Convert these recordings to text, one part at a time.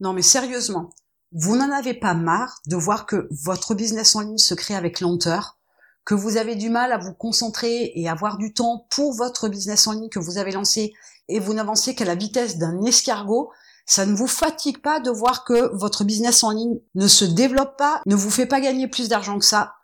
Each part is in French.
Non mais sérieusement, vous n'en avez pas marre de voir que votre business en ligne se crée avec lenteur, que vous avez du mal à vous concentrer et avoir du temps pour votre business en ligne que vous avez lancé et vous n'avancez qu'à la vitesse d'un escargot, ça ne vous fatigue pas de voir que votre business en ligne ne se développe pas, ne vous fait pas gagner plus d'argent que ça?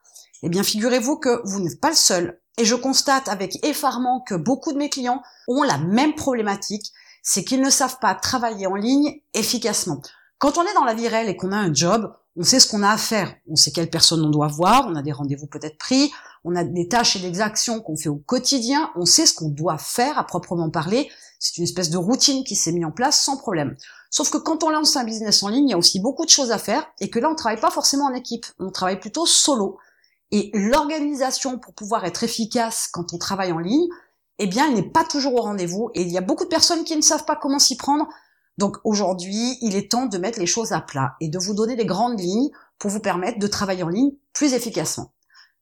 Eh bien, figurez-vous que vous n'êtes pas le seul. Et je constate avec effarement que beaucoup de mes clients ont la même problématique, c'est qu'ils ne savent pas travailler en ligne efficacement. Quand on est dans la vie réelle et qu'on a un job, on sait ce qu'on a à faire. On sait quelle personne on doit voir, on a des rendez-vous peut-être pris, on a des tâches et des actions qu'on fait au quotidien, on sait ce qu'on doit faire à proprement parler. C'est une espèce de routine qui s'est mise en place sans problème. Sauf que quand on lance un business en ligne, il y a aussi beaucoup de choses à faire et que là, on ne travaille pas forcément en équipe, on travaille plutôt solo. Et l'organisation pour pouvoir être efficace quand on travaille en ligne, eh bien, elle n'est pas toujours au rendez-vous et il y a beaucoup de personnes qui ne savent pas comment s'y prendre. Donc aujourd'hui, il est temps de mettre les choses à plat et de vous donner des grandes lignes pour vous permettre de travailler en ligne plus efficacement.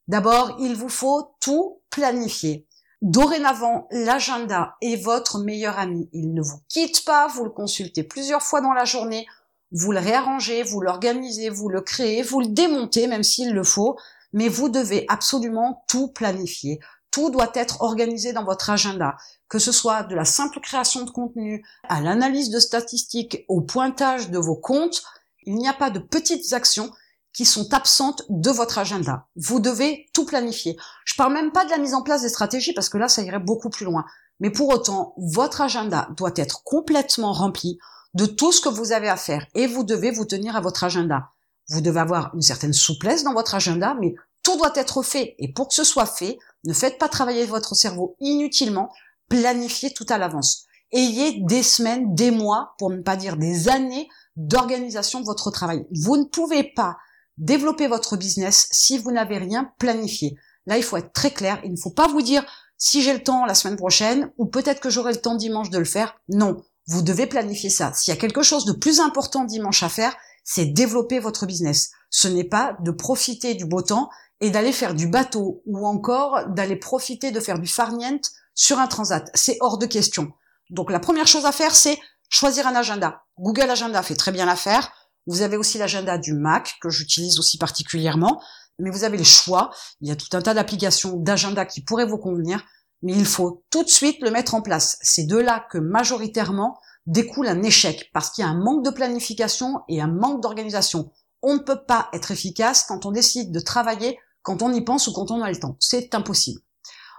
D'abord, il vous faut tout planifier. Dorénavant, l'agenda est votre meilleur ami. Il ne vous quitte pas, vous le consultez plusieurs fois dans la journée, vous le réarrangez, vous l'organisez, vous le créez, vous le démontez même s'il le faut, mais vous devez absolument tout planifier. Tout doit être organisé dans votre agenda, que ce soit de la simple création de contenu à l'analyse de statistiques, au pointage de vos comptes. Il n'y a pas de petites actions qui sont absentes de votre agenda. Vous devez tout planifier. Je parle même pas de la mise en place des stratégies parce que là, ça irait beaucoup plus loin. Mais pour autant, votre agenda doit être complètement rempli de tout ce que vous avez à faire et vous devez vous tenir à votre agenda. Vous devez avoir une certaine souplesse dans votre agenda, mais tout doit être fait. Et pour que ce soit fait, ne faites pas travailler votre cerveau inutilement, planifiez tout à l'avance. Ayez des semaines, des mois, pour ne pas dire des années d'organisation de votre travail. Vous ne pouvez pas développer votre business si vous n'avez rien planifié. Là, il faut être très clair. Il ne faut pas vous dire si j'ai le temps la semaine prochaine ou peut-être que j'aurai le temps dimanche de le faire. Non, vous devez planifier ça. S'il y a quelque chose de plus important dimanche à faire, c'est développer votre business. Ce n'est pas de profiter du beau temps et d'aller faire du bateau ou encore d'aller profiter de faire du farniente sur un transat. C'est hors de question. Donc la première chose à faire, c'est choisir un agenda. Google Agenda fait très bien l'affaire. Vous avez aussi l'agenda du Mac que j'utilise aussi particulièrement, mais vous avez les choix. Il y a tout un tas d'applications d'agenda qui pourraient vous convenir, mais il faut tout de suite le mettre en place. C'est de là que majoritairement découle un échec parce qu'il y a un manque de planification et un manque d'organisation. On ne peut pas être efficace quand on décide de travailler, quand on y pense ou quand on a le temps. C'est impossible.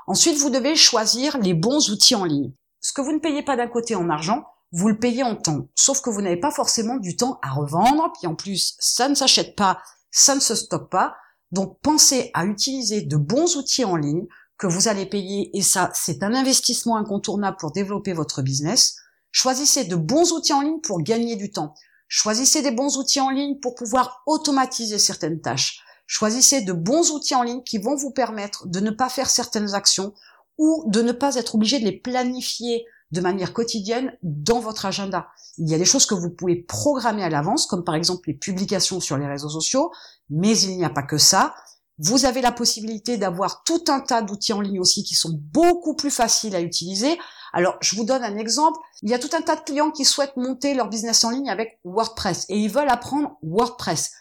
Ensuite, vous devez choisir les bons outils en ligne. Ce que vous ne payez pas d'un côté en argent, vous le payez en temps. Sauf que vous n'avez pas forcément du temps à revendre, puis en plus, ça ne s'achète pas, ça ne se stocke pas. Donc pensez à utiliser de bons outils en ligne que vous allez payer, et ça, c'est un investissement incontournable pour développer votre business. Choisissez de bons outils en ligne pour gagner du temps. Choisissez des bons outils en ligne pour pouvoir automatiser certaines tâches. Choisissez de bons outils en ligne qui vont vous permettre de ne pas faire certaines actions ou de ne pas être obligé de les planifier de manière quotidienne dans votre agenda. Il y a des choses que vous pouvez programmer à l'avance, comme par exemple les publications sur les réseaux sociaux, mais il n'y a pas que ça. Vous avez la possibilité d'avoir tout un tas d'outils en ligne aussi qui sont beaucoup plus faciles à utiliser. Alors, je vous donne un exemple. Il y a tout un tas de clients qui souhaitent monter leur business en ligne avec WordPress et ils veulent apprendre WordPress.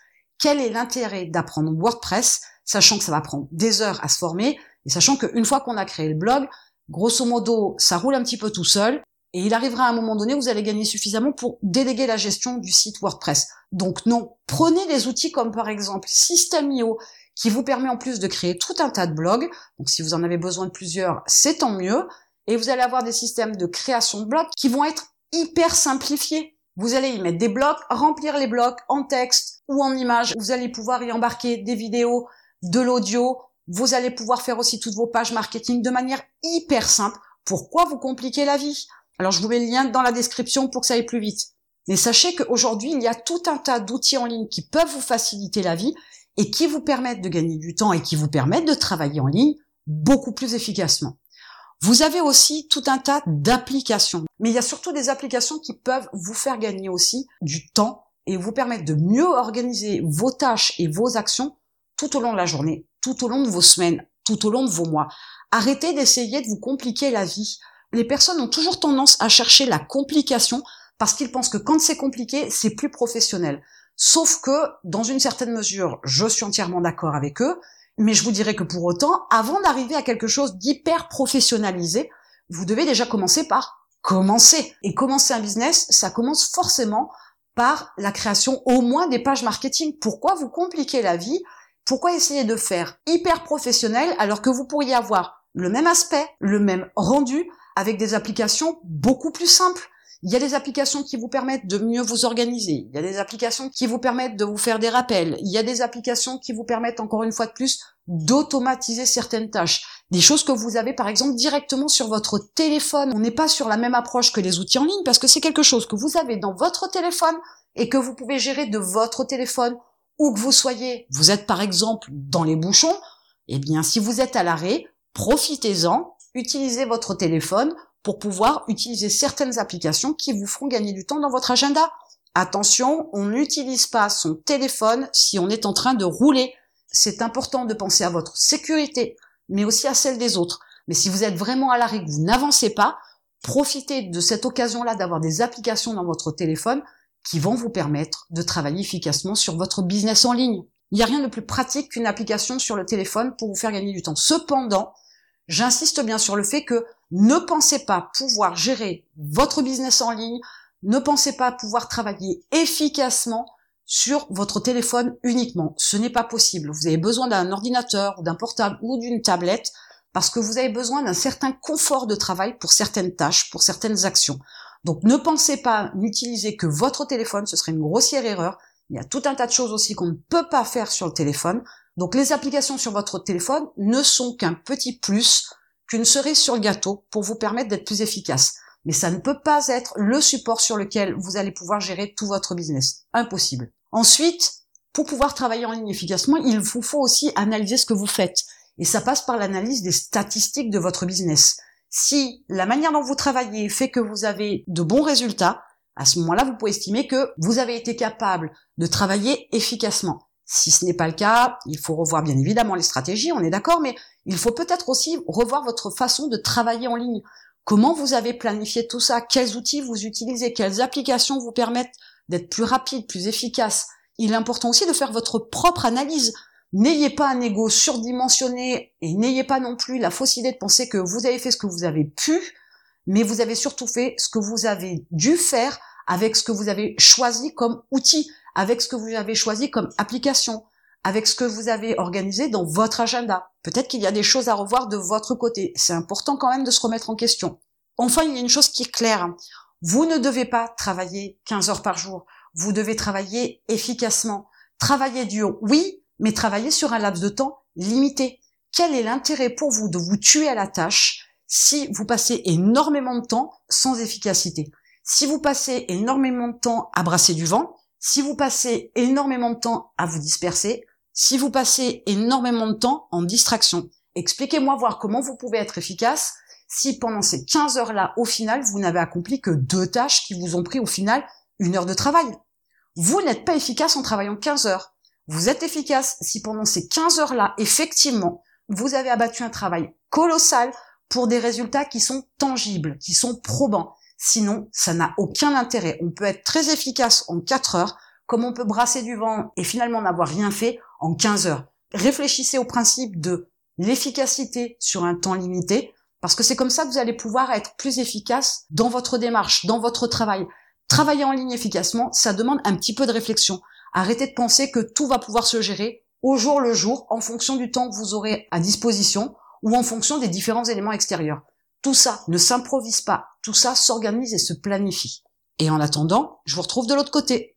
Quel est l'intérêt d'apprendre WordPress, sachant que ça va prendre des heures à se former et sachant qu'une fois qu'on a créé le blog, grosso modo, ça roule un petit peu tout seul, et il arrivera à un moment donné où vous allez gagner suffisamment pour déléguer la gestion du site WordPress. Donc non, prenez des outils comme par exemple System.io, qui vous permet en plus de créer tout un tas de blogs. Donc si vous en avez besoin de plusieurs, c'est tant mieux. Et vous allez avoir des systèmes de création de blogs qui vont être hyper simplifiés. Vous allez y mettre des blocs, remplir les blocs en texte ou en images. Vous allez pouvoir y embarquer des vidéos, de l'audio, vous allez pouvoir faire aussi toutes vos pages marketing de manière hyper simple. Pourquoi vous compliquer la vie? Alors je vous mets le lien dans la description pour que ça aille plus vite. Mais sachez qu'aujourd'hui, il y a tout un tas d'outils en ligne qui peuvent vous faciliter la vie et qui vous permettent de gagner du temps et qui vous permettent de travailler en ligne beaucoup plus efficacement. Vous avez aussi tout un tas d'applications. Mais il y a surtout des applications qui peuvent vous faire gagner aussi du temps et vous permettre de mieux organiser vos tâches et vos actions tout au long de la journée, tout au long de vos semaines, tout au long de vos mois. Arrêtez d'essayer de vous compliquer la vie. Les personnes ont toujours tendance à chercher la complication parce qu'ils pensent que quand c'est compliqué, c'est plus professionnel. Sauf que, dans une certaine mesure, je suis entièrement d'accord avec eux, mais je vous dirais que pour autant, avant d'arriver à quelque chose d'hyper professionnalisé, vous devez déjà commencer par commencer. Et commencer un business, ça commence forcément par la création au moins des pages marketing. Pourquoi vous compliquez la vie? Pourquoi essayer de faire hyper professionnel alors que vous pourriez avoir le même aspect, le même rendu avec des applications beaucoup plus simples? Il y a des applications qui vous permettent de mieux vous organiser. Il y a des applications qui vous permettent de vous faire des rappels. Il y a des applications qui vous permettent, encore une fois de plus, d'automatiser certaines tâches. Des choses que vous avez, par exemple, directement sur votre téléphone. On n'est pas sur la même approche que les outils en ligne parce que c'est quelque chose que vous avez dans votre téléphone et que vous pouvez gérer de votre téléphone où que vous soyez. Vous êtes, par exemple, dans les bouchons. Eh bien, si vous êtes à l'arrêt, profitez-en, utilisez votre téléphone pour pouvoir utiliser certaines applications qui vous feront gagner du temps dans votre agenda. Attention, on n'utilise pas son téléphone si on est en train de rouler. C'est important de penser à votre sécurité, mais aussi à celle des autres. Mais si vous êtes vraiment à l'arrêt, que vous n'avancez pas, profitez de cette occasion-là d'avoir des applications dans votre téléphone qui vont vous permettre de travailler efficacement sur votre business en ligne. Il n'y a rien de plus pratique qu'une application sur le téléphone pour vous faire gagner du temps. Cependant, J'insiste bien sur le fait que ne pensez pas pouvoir gérer votre business en ligne, ne pensez pas pouvoir travailler efficacement sur votre téléphone uniquement. Ce n'est pas possible. Vous avez besoin d'un ordinateur, d'un portable ou d'une tablette parce que vous avez besoin d'un certain confort de travail pour certaines tâches, pour certaines actions. Donc ne pensez pas n'utiliser que votre téléphone, ce serait une grossière erreur. Il y a tout un tas de choses aussi qu'on ne peut pas faire sur le téléphone. Donc les applications sur votre téléphone ne sont qu'un petit plus, qu'une cerise sur le gâteau pour vous permettre d'être plus efficace. Mais ça ne peut pas être le support sur lequel vous allez pouvoir gérer tout votre business. Impossible. Ensuite, pour pouvoir travailler en ligne efficacement, il vous faut aussi analyser ce que vous faites. Et ça passe par l'analyse des statistiques de votre business. Si la manière dont vous travaillez fait que vous avez de bons résultats, à ce moment-là, vous pouvez estimer que vous avez été capable de travailler efficacement. Si ce n'est pas le cas, il faut revoir bien évidemment les stratégies, on est d'accord, mais il faut peut-être aussi revoir votre façon de travailler en ligne. Comment vous avez planifié tout ça? Quels outils vous utilisez? Quelles applications vous permettent d'être plus rapide, plus efficace? Il est important aussi de faire votre propre analyse. N'ayez pas un ego surdimensionné et n'ayez pas non plus la fausse idée de penser que vous avez fait ce que vous avez pu, mais vous avez surtout fait ce que vous avez dû faire avec ce que vous avez choisi comme outil avec ce que vous avez choisi comme application, avec ce que vous avez organisé dans votre agenda. Peut-être qu'il y a des choses à revoir de votre côté. C'est important quand même de se remettre en question. Enfin, il y a une chose qui est claire. Vous ne devez pas travailler 15 heures par jour. Vous devez travailler efficacement. Travailler dur, oui, mais travailler sur un laps de temps limité. Quel est l'intérêt pour vous de vous tuer à la tâche si vous passez énormément de temps sans efficacité? Si vous passez énormément de temps à brasser du vent, si vous passez énormément de temps à vous disperser, si vous passez énormément de temps en distraction, expliquez-moi voir comment vous pouvez être efficace si pendant ces 15 heures-là, au final, vous n'avez accompli que deux tâches qui vous ont pris au final une heure de travail. Vous n'êtes pas efficace en travaillant 15 heures. Vous êtes efficace si pendant ces 15 heures-là, effectivement, vous avez abattu un travail colossal pour des résultats qui sont tangibles, qui sont probants. Sinon, ça n'a aucun intérêt. On peut être très efficace en 4 heures, comme on peut brasser du vent et finalement n'avoir rien fait en 15 heures. Réfléchissez au principe de l'efficacité sur un temps limité, parce que c'est comme ça que vous allez pouvoir être plus efficace dans votre démarche, dans votre travail. Travailler en ligne efficacement, ça demande un petit peu de réflexion. Arrêtez de penser que tout va pouvoir se gérer au jour le jour, en fonction du temps que vous aurez à disposition, ou en fonction des différents éléments extérieurs. Tout ça ne s'improvise pas, tout ça s'organise et se planifie. Et en attendant, je vous retrouve de l'autre côté.